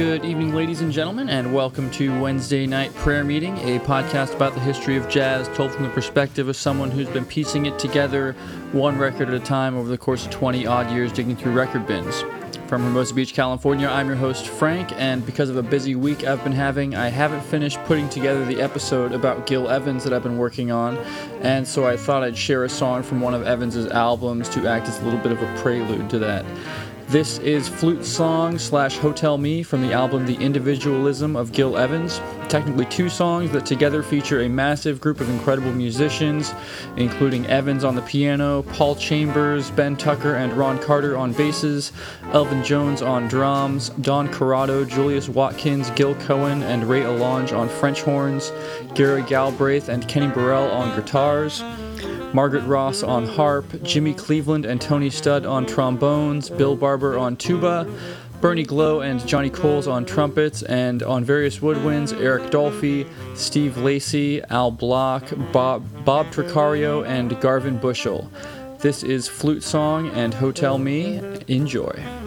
Good evening, ladies and gentlemen, and welcome to Wednesday Night Prayer Meeting, a podcast about the history of jazz told from the perspective of someone who's been piecing it together one record at a time over the course of 20 odd years digging through record bins. From Hermosa Beach, California, I'm your host, Frank, and because of a busy week I've been having, I haven't finished putting together the episode about Gil Evans that I've been working on, and so I thought I'd share a song from one of Evans's albums to act as a little bit of a prelude to that. This is Flute Song slash Hotel Me from the album The Individualism of Gil Evans. Technically, two songs that together feature a massive group of incredible musicians, including Evans on the piano, Paul Chambers, Ben Tucker, and Ron Carter on basses, Elvin Jones on drums, Don Corrado, Julius Watkins, Gil Cohen, and Ray Alonge on French horns, Gary Galbraith and Kenny Burrell on guitars. Margaret Ross on harp, Jimmy Cleveland and Tony Studd on trombones, Bill Barber on tuba, Bernie Glow and Johnny Coles on trumpets, and on various woodwinds, Eric Dolphy, Steve Lacy, Al Block, Bob, Bob Tricarico, and Garvin Bushell. This is Flute Song and Hotel Me. Enjoy.